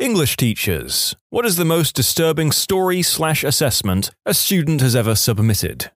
English teachers, what is the most disturbing story slash assessment a student has ever submitted?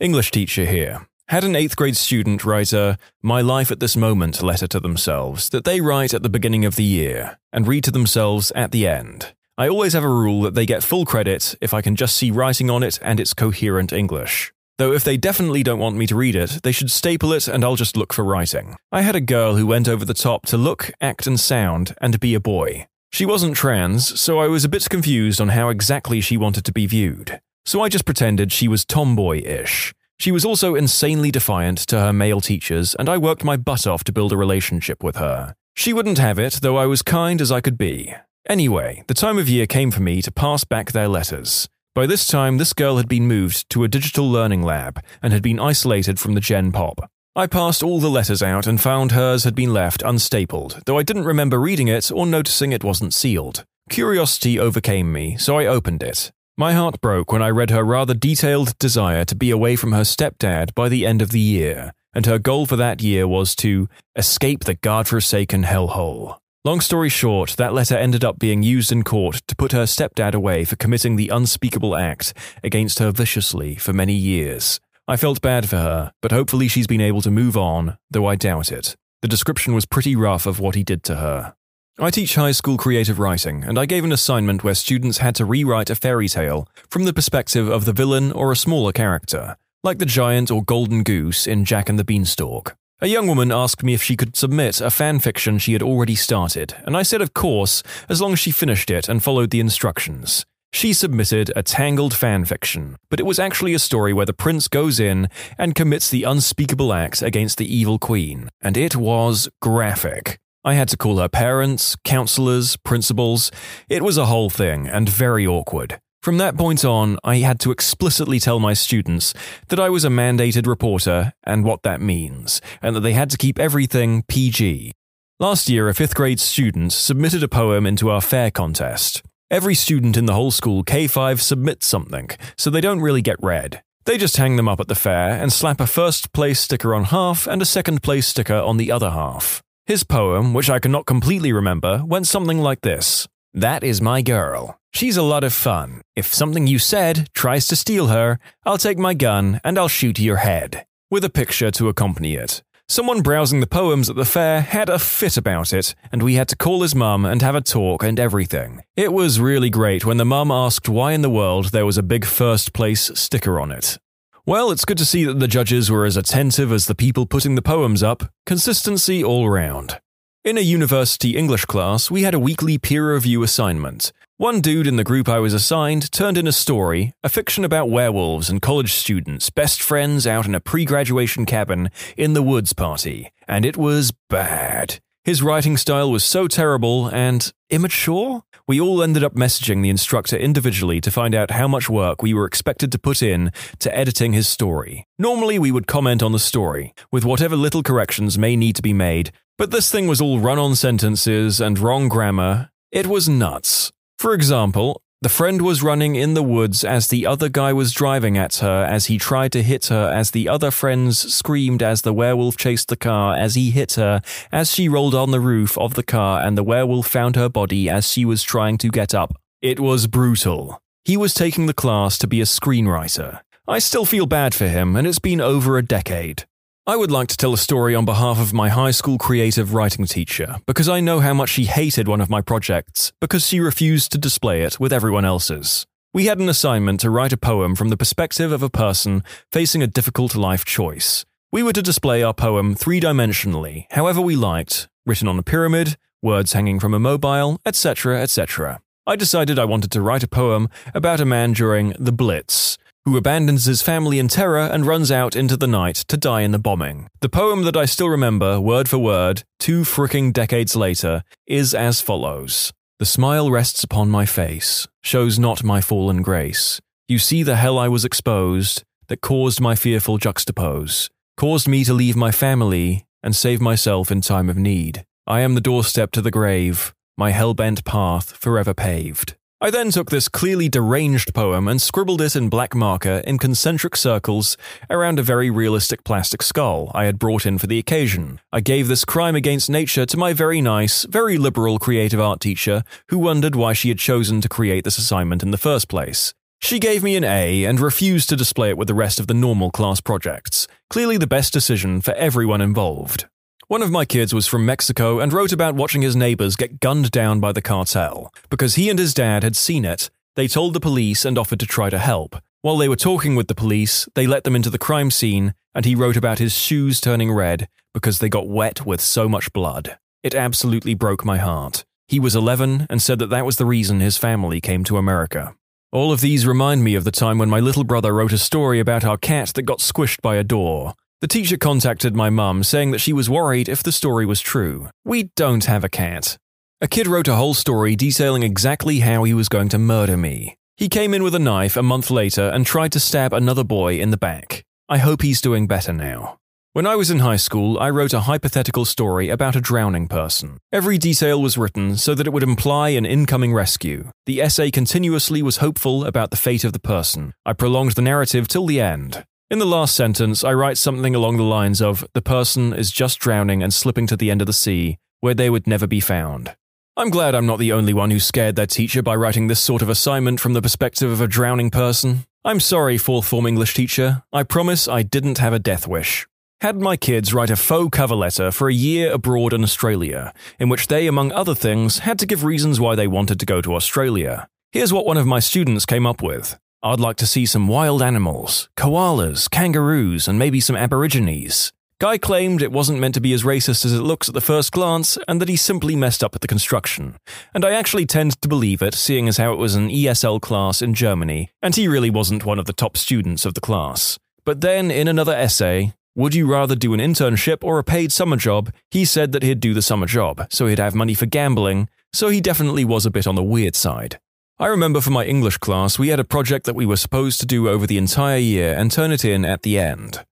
English teacher here. Had an 8th grade student write a My Life at This Moment letter to themselves that they write at the beginning of the year and read to themselves at the end. I always have a rule that they get full credit if I can just see writing on it and it's coherent English. Though if they definitely don't want me to read it, they should staple it and I'll just look for writing. I had a girl who went over the top to look, act, and sound, and be a boy. She wasn't trans, so I was a bit confused on how exactly she wanted to be viewed. So I just pretended she was tomboy ish. She was also insanely defiant to her male teachers, and I worked my butt off to build a relationship with her. She wouldn't have it, though I was kind as I could be. Anyway, the time of year came for me to pass back their letters. By this time, this girl had been moved to a digital learning lab and had been isolated from the Gen Pop. I passed all the letters out and found hers had been left unstapled, though I didn't remember reading it or noticing it wasn't sealed. Curiosity overcame me, so I opened it. My heart broke when I read her rather detailed desire to be away from her stepdad by the end of the year, and her goal for that year was to escape the God-forsaken hellhole. Long story short, that letter ended up being used in court to put her stepdad away for committing the unspeakable act against her viciously for many years. I felt bad for her, but hopefully she's been able to move on, though I doubt it. The description was pretty rough of what he did to her. I teach high school creative writing, and I gave an assignment where students had to rewrite a fairy tale from the perspective of the villain or a smaller character, like the giant or golden goose in Jack and the Beanstalk. A young woman asked me if she could submit a fan fiction she had already started, and I said of course, as long as she finished it and followed the instructions. She submitted a tangled fan fiction, but it was actually a story where the prince goes in and commits the unspeakable act against the evil queen, and it was graphic. I had to call her parents, counselors, principals. It was a whole thing, and very awkward. From that point on, I had to explicitly tell my students that I was a mandated reporter and what that means, and that they had to keep everything PG. Last year, a fifth grade student submitted a poem into our fair contest. Every student in the whole school K5 submits something, so they don't really get read. They just hang them up at the fair and slap a first place sticker on half and a second place sticker on the other half. His poem, which I cannot completely remember, went something like this That is my girl. She's a lot of fun. If something you said tries to steal her, I'll take my gun and I'll shoot your head. With a picture to accompany it. Someone browsing the poems at the fair had a fit about it, and we had to call his mum and have a talk and everything. It was really great when the mum asked why in the world there was a big first place sticker on it. Well, it's good to see that the judges were as attentive as the people putting the poems up. Consistency all round. In a university English class, we had a weekly peer review assignment. One dude in the group I was assigned turned in a story, a fiction about werewolves and college students, best friends out in a pre graduation cabin in the woods party, and it was bad. His writing style was so terrible and immature, we all ended up messaging the instructor individually to find out how much work we were expected to put in to editing his story. Normally, we would comment on the story, with whatever little corrections may need to be made, but this thing was all run on sentences and wrong grammar. It was nuts. For example, the friend was running in the woods as the other guy was driving at her as he tried to hit her as the other friends screamed as the werewolf chased the car as he hit her as she rolled on the roof of the car and the werewolf found her body as she was trying to get up. It was brutal. He was taking the class to be a screenwriter. I still feel bad for him, and it's been over a decade. I would like to tell a story on behalf of my high school creative writing teacher because I know how much she hated one of my projects because she refused to display it with everyone else's. We had an assignment to write a poem from the perspective of a person facing a difficult life choice. We were to display our poem three dimensionally, however we liked, written on a pyramid, words hanging from a mobile, etc., etc. I decided I wanted to write a poem about a man during the Blitz, who abandons his family in terror and runs out into the night to die in the bombing. The poem that I still remember, word for word, two fricking decades later, is as follows The smile rests upon my face, shows not my fallen grace. You see the hell I was exposed, that caused my fearful juxtapose, caused me to leave my family and save myself in time of need. I am the doorstep to the grave, my hell bent path forever paved. I then took this clearly deranged poem and scribbled it in black marker in concentric circles around a very realistic plastic skull I had brought in for the occasion. I gave this crime against nature to my very nice, very liberal creative art teacher, who wondered why she had chosen to create this assignment in the first place. She gave me an A and refused to display it with the rest of the normal class projects, clearly the best decision for everyone involved. One of my kids was from Mexico and wrote about watching his neighbors get gunned down by the cartel. Because he and his dad had seen it, they told the police and offered to try to help. While they were talking with the police, they let them into the crime scene, and he wrote about his shoes turning red because they got wet with so much blood. It absolutely broke my heart. He was 11 and said that that was the reason his family came to America. All of these remind me of the time when my little brother wrote a story about our cat that got squished by a door. The teacher contacted my mum saying that she was worried if the story was true. We don't have a cat. A kid wrote a whole story detailing exactly how he was going to murder me. He came in with a knife a month later and tried to stab another boy in the back. I hope he's doing better now. When I was in high school, I wrote a hypothetical story about a drowning person. Every detail was written so that it would imply an incoming rescue. The essay continuously was hopeful about the fate of the person. I prolonged the narrative till the end. In the last sentence, I write something along the lines of The person is just drowning and slipping to the end of the sea, where they would never be found. I'm glad I'm not the only one who scared their teacher by writing this sort of assignment from the perspective of a drowning person. I'm sorry, fourth form English teacher. I promise I didn't have a death wish. Had my kids write a faux cover letter for a year abroad in Australia, in which they, among other things, had to give reasons why they wanted to go to Australia. Here's what one of my students came up with. I'd like to see some wild animals, koalas, kangaroos, and maybe some aborigines. Guy claimed it wasn't meant to be as racist as it looks at the first glance, and that he simply messed up at the construction. And I actually tend to believe it, seeing as how it was an ESL class in Germany, and he really wasn't one of the top students of the class. But then, in another essay, would you rather do an internship or a paid summer job? He said that he'd do the summer job, so he'd have money for gambling, so he definitely was a bit on the weird side. I remember for my English class, we had a project that we were supposed to do over the entire year and turn it in at the end.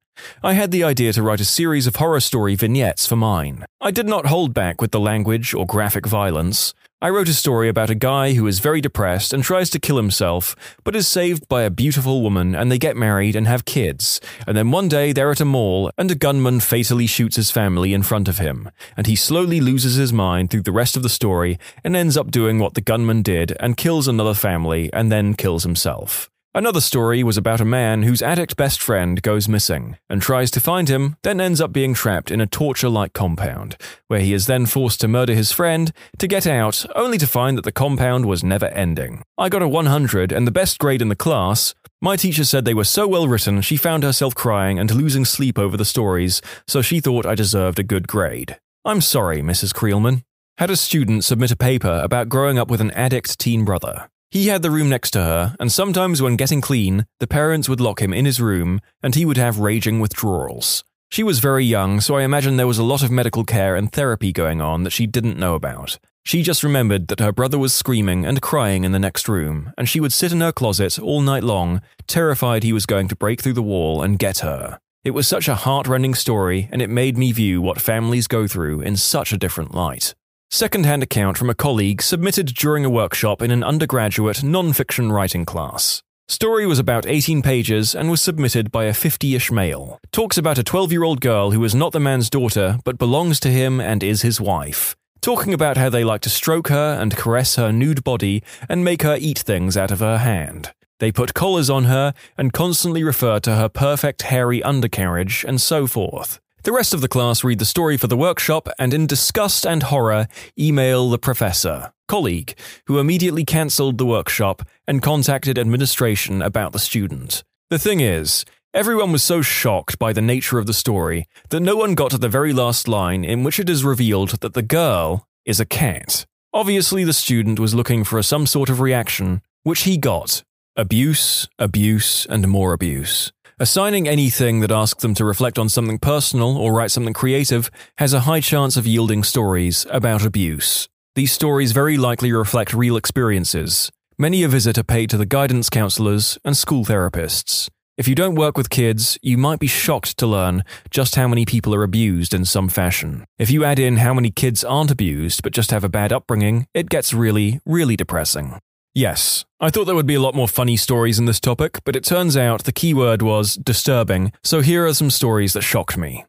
I had the idea to write a series of horror story vignettes for mine. I did not hold back with the language or graphic violence. I wrote a story about a guy who is very depressed and tries to kill himself, but is saved by a beautiful woman and they get married and have kids. And then one day they're at a mall and a gunman fatally shoots his family in front of him. And he slowly loses his mind through the rest of the story and ends up doing what the gunman did and kills another family and then kills himself. Another story was about a man whose addict best friend goes missing and tries to find him, then ends up being trapped in a torture like compound, where he is then forced to murder his friend to get out, only to find that the compound was never ending. I got a 100 and the best grade in the class. My teacher said they were so well written she found herself crying and losing sleep over the stories, so she thought I deserved a good grade. I'm sorry, Mrs. Creelman. Had a student submit a paper about growing up with an addict teen brother. He had the room next to her, and sometimes when getting clean, the parents would lock him in his room and he would have raging withdrawals. She was very young, so I imagine there was a lot of medical care and therapy going on that she didn't know about. She just remembered that her brother was screaming and crying in the next room, and she would sit in her closet all night long, terrified he was going to break through the wall and get her. It was such a heartrending story, and it made me view what families go through in such a different light. Second-hand account from a colleague submitted during a workshop in an undergraduate non-fiction writing class. Story was about 18 pages and was submitted by a 50-ish male. Talks about a 12-year-old girl who is not the man's daughter but belongs to him and is his wife. Talking about how they like to stroke her and caress her nude body and make her eat things out of her hand. They put collars on her and constantly refer to her perfect hairy undercarriage and so forth. The rest of the class read the story for the workshop and, in disgust and horror, email the professor, colleague, who immediately cancelled the workshop and contacted administration about the student. The thing is, everyone was so shocked by the nature of the story that no one got to the very last line in which it is revealed that the girl is a cat. Obviously, the student was looking for some sort of reaction, which he got abuse, abuse, and more abuse. Assigning anything that asks them to reflect on something personal or write something creative has a high chance of yielding stories about abuse. These stories very likely reflect real experiences. Many a visit are paid to the guidance counselors and school therapists. If you don't work with kids, you might be shocked to learn just how many people are abused in some fashion. If you add in how many kids aren't abused but just have a bad upbringing, it gets really, really depressing. Yes, I thought there would be a lot more funny stories in this topic, but it turns out the keyword was disturbing, so here are some stories that shocked me.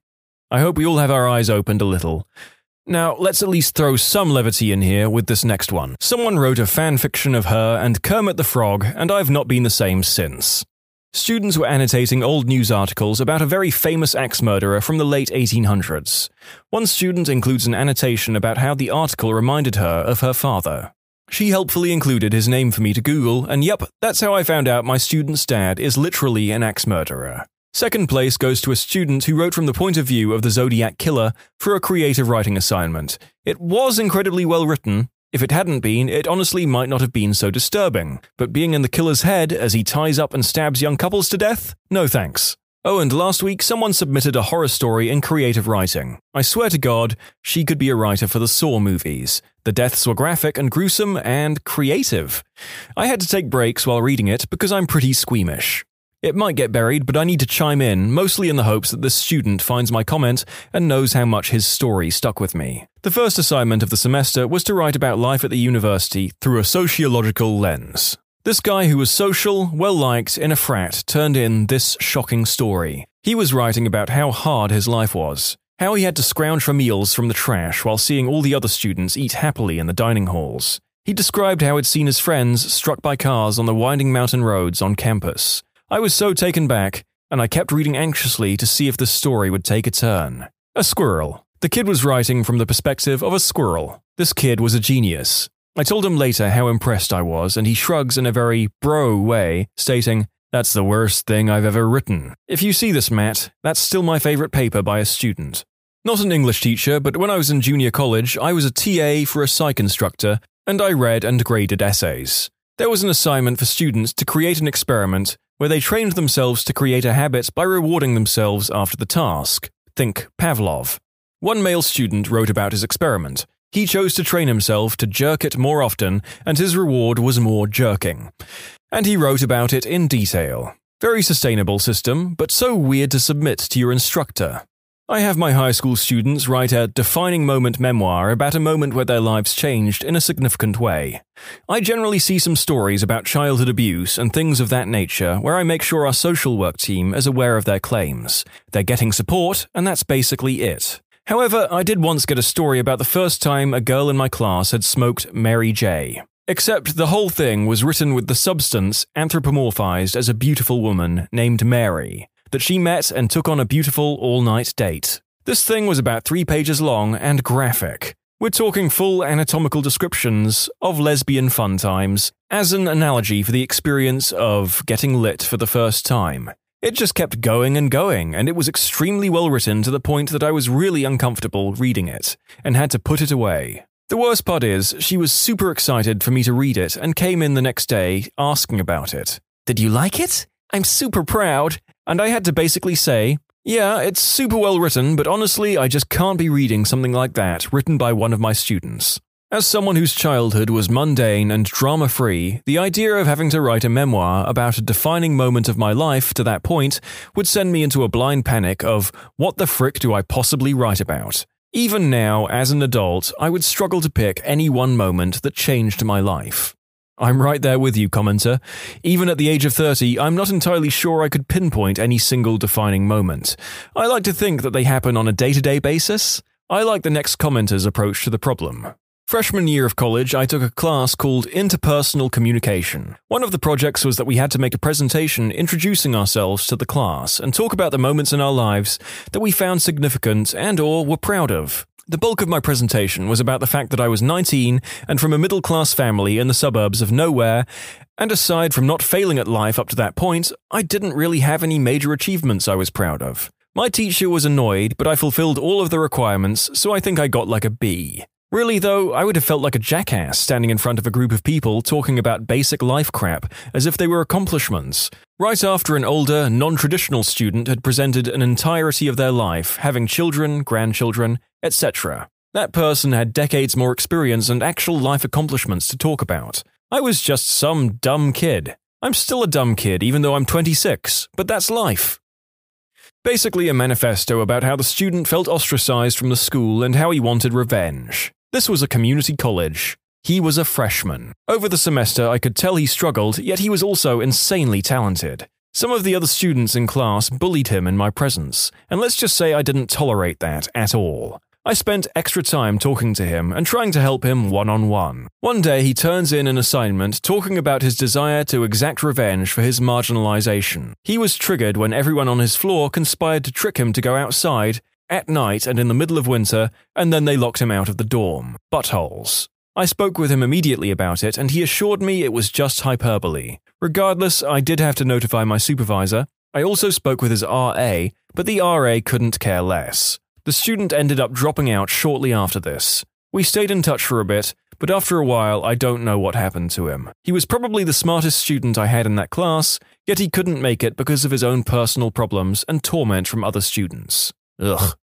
I hope we all have our eyes opened a little. Now, let's at least throw some levity in here with this next one. Someone wrote a fan fiction of her and Kermit the Frog, and I've not been the same since. Students were annotating old news articles about a very famous axe murderer from the late 1800s. One student includes an annotation about how the article reminded her of her father. She helpfully included his name for me to Google, and yep, that's how I found out my student's dad is literally an axe murderer. Second place goes to a student who wrote from the point of view of the Zodiac Killer for a creative writing assignment. It was incredibly well written. If it hadn't been, it honestly might not have been so disturbing. But being in the killer's head as he ties up and stabs young couples to death? No thanks. Oh, and last week someone submitted a horror story in creative writing. I swear to God, she could be a writer for the Saw movies. The deaths were graphic and gruesome and creative. I had to take breaks while reading it because I'm pretty squeamish. It might get buried, but I need to chime in, mostly in the hopes that this student finds my comment and knows how much his story stuck with me. The first assignment of the semester was to write about life at the university through a sociological lens. This guy who was social, well liked, in a frat turned in this shocking story. He was writing about how hard his life was, how he had to scrounge for meals from the trash while seeing all the other students eat happily in the dining halls. He described how he'd seen his friends struck by cars on the winding mountain roads on campus. I was so taken back, and I kept reading anxiously to see if the story would take a turn. A squirrel. The kid was writing from the perspective of a squirrel. This kid was a genius. I told him later how impressed I was, and he shrugs in a very bro way, stating, That's the worst thing I've ever written. If you see this, Matt, that's still my favorite paper by a student. Not an English teacher, but when I was in junior college, I was a TA for a psych instructor, and I read and graded essays. There was an assignment for students to create an experiment where they trained themselves to create a habit by rewarding themselves after the task. Think Pavlov. One male student wrote about his experiment. He chose to train himself to jerk it more often, and his reward was more jerking. And he wrote about it in detail. Very sustainable system, but so weird to submit to your instructor. I have my high school students write a defining moment memoir about a moment where their lives changed in a significant way. I generally see some stories about childhood abuse and things of that nature where I make sure our social work team is aware of their claims. They're getting support, and that's basically it. However, I did once get a story about the first time a girl in my class had smoked Mary J. Except the whole thing was written with the substance anthropomorphized as a beautiful woman named Mary, that she met and took on a beautiful all night date. This thing was about three pages long and graphic. We're talking full anatomical descriptions of lesbian fun times as an analogy for the experience of getting lit for the first time. It just kept going and going, and it was extremely well written to the point that I was really uncomfortable reading it, and had to put it away. The worst part is, she was super excited for me to read it and came in the next day asking about it. Did you like it? I'm super proud. And I had to basically say, yeah, it's super well written, but honestly, I just can't be reading something like that written by one of my students. As someone whose childhood was mundane and drama free, the idea of having to write a memoir about a defining moment of my life to that point would send me into a blind panic of what the frick do I possibly write about? Even now, as an adult, I would struggle to pick any one moment that changed my life. I'm right there with you, commenter. Even at the age of 30, I'm not entirely sure I could pinpoint any single defining moment. I like to think that they happen on a day to day basis. I like the next commenter's approach to the problem. Freshman year of college, I took a class called Interpersonal Communication. One of the projects was that we had to make a presentation introducing ourselves to the class and talk about the moments in our lives that we found significant and or were proud of. The bulk of my presentation was about the fact that I was 19 and from a middle class family in the suburbs of nowhere, and aside from not failing at life up to that point, I didn't really have any major achievements I was proud of. My teacher was annoyed, but I fulfilled all of the requirements, so I think I got like a B. Really, though, I would have felt like a jackass standing in front of a group of people talking about basic life crap as if they were accomplishments. Right after an older, non traditional student had presented an entirety of their life, having children, grandchildren, etc. That person had decades more experience and actual life accomplishments to talk about. I was just some dumb kid. I'm still a dumb kid, even though I'm 26, but that's life. Basically, a manifesto about how the student felt ostracized from the school and how he wanted revenge. This was a community college. He was a freshman. Over the semester, I could tell he struggled, yet he was also insanely talented. Some of the other students in class bullied him in my presence, and let's just say I didn't tolerate that at all. I spent extra time talking to him and trying to help him one on one. One day, he turns in an assignment talking about his desire to exact revenge for his marginalization. He was triggered when everyone on his floor conspired to trick him to go outside at night and in the middle of winter, and then they locked him out of the dorm. Buttholes. I spoke with him immediately about it, and he assured me it was just hyperbole. Regardless, I did have to notify my supervisor. I also spoke with his RA, but the RA couldn't care less. The student ended up dropping out shortly after this. We stayed in touch for a bit, but after a while, I don't know what happened to him. He was probably the smartest student I had in that class, yet he couldn't make it because of his own personal problems and torment from other students. Ugh.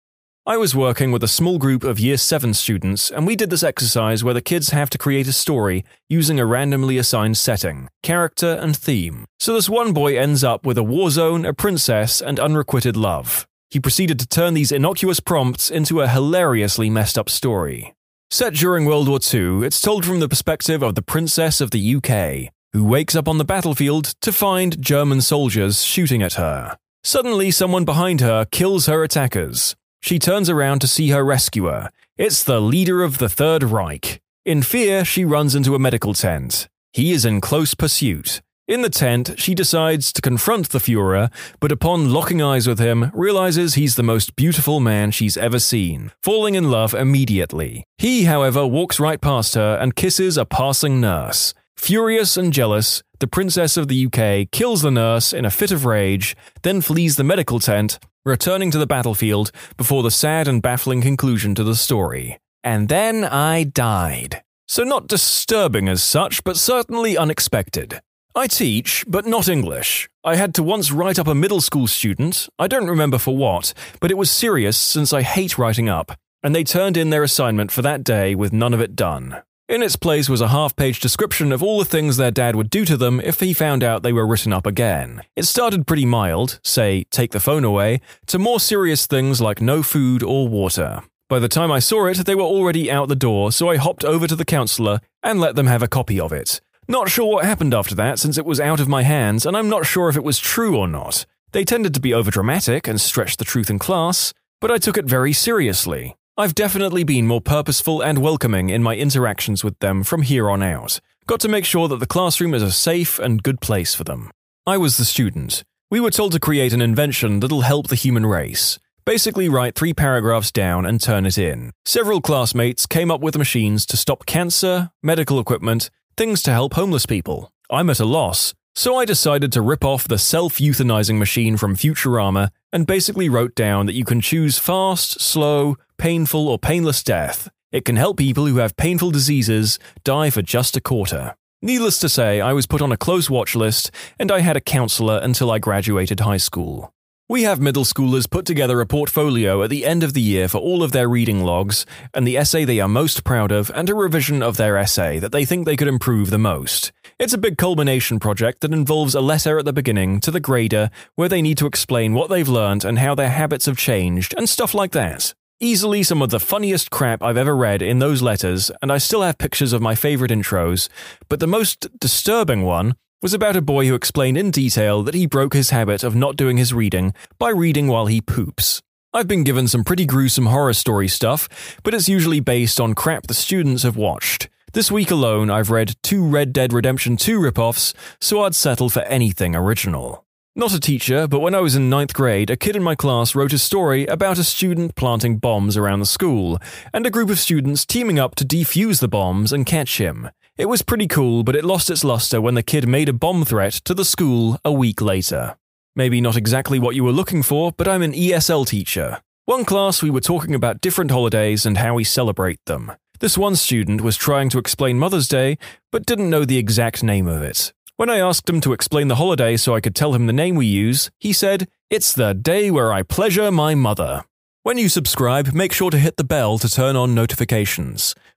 I was working with a small group of Year 7 students, and we did this exercise where the kids have to create a story using a randomly assigned setting, character, and theme. So this one boy ends up with a war zone, a princess, and unrequited love. He proceeded to turn these innocuous prompts into a hilariously messed up story. Set during World War II, it's told from the perspective of the Princess of the UK, who wakes up on the battlefield to find German soldiers shooting at her. Suddenly, someone behind her kills her attackers. She turns around to see her rescuer. It's the leader of the Third Reich. In fear, she runs into a medical tent. He is in close pursuit. In the tent, she decides to confront the Fuhrer, but upon locking eyes with him, realizes he's the most beautiful man she's ever seen, falling in love immediately. He, however, walks right past her and kisses a passing nurse. Furious and jealous, the Princess of the UK kills the nurse in a fit of rage, then flees the medical tent, returning to the battlefield before the sad and baffling conclusion to the story. And then I died. So, not disturbing as such, but certainly unexpected. I teach, but not English. I had to once write up a middle school student, I don't remember for what, but it was serious since I hate writing up, and they turned in their assignment for that day with none of it done. In its place was a half page description of all the things their dad would do to them if he found out they were written up again. It started pretty mild, say, take the phone away, to more serious things like no food or water. By the time I saw it, they were already out the door, so I hopped over to the counselor and let them have a copy of it. Not sure what happened after that since it was out of my hands, and I'm not sure if it was true or not. They tended to be overdramatic and stretch the truth in class, but I took it very seriously. I've definitely been more purposeful and welcoming in my interactions with them from here on out. Got to make sure that the classroom is a safe and good place for them. I was the student. We were told to create an invention that'll help the human race. Basically, write three paragraphs down and turn it in. Several classmates came up with machines to stop cancer, medical equipment, things to help homeless people. I'm at a loss, so I decided to rip off the self euthanizing machine from Futurama and basically wrote down that you can choose fast, slow, painful, or painless death. It can help people who have painful diseases die for just a quarter. Needless to say, I was put on a close watch list and I had a counselor until I graduated high school. We have middle schoolers put together a portfolio at the end of the year for all of their reading logs, and the essay they are most proud of, and a revision of their essay that they think they could improve the most. It's a big culmination project that involves a letter at the beginning to the grader where they need to explain what they've learned and how their habits have changed, and stuff like that. Easily some of the funniest crap I've ever read in those letters, and I still have pictures of my favorite intros, but the most disturbing one was about a boy who explained in detail that he broke his habit of not doing his reading by reading while he poops. I've been given some pretty gruesome horror story stuff, but it's usually based on crap the students have watched. This week alone, I've read two Red Dead Redemption 2 ripoffs, so I'd settle for anything original. Not a teacher, but when I was in ninth grade, a kid in my class wrote a story about a student planting bombs around the school, and a group of students teaming up to defuse the bombs and catch him. It was pretty cool, but it lost its luster when the kid made a bomb threat to the school a week later. Maybe not exactly what you were looking for, but I'm an ESL teacher. One class, we were talking about different holidays and how we celebrate them. This one student was trying to explain Mother's Day, but didn't know the exact name of it. When I asked him to explain the holiday so I could tell him the name we use, he said, It's the day where I pleasure my mother. When you subscribe, make sure to hit the bell to turn on notifications.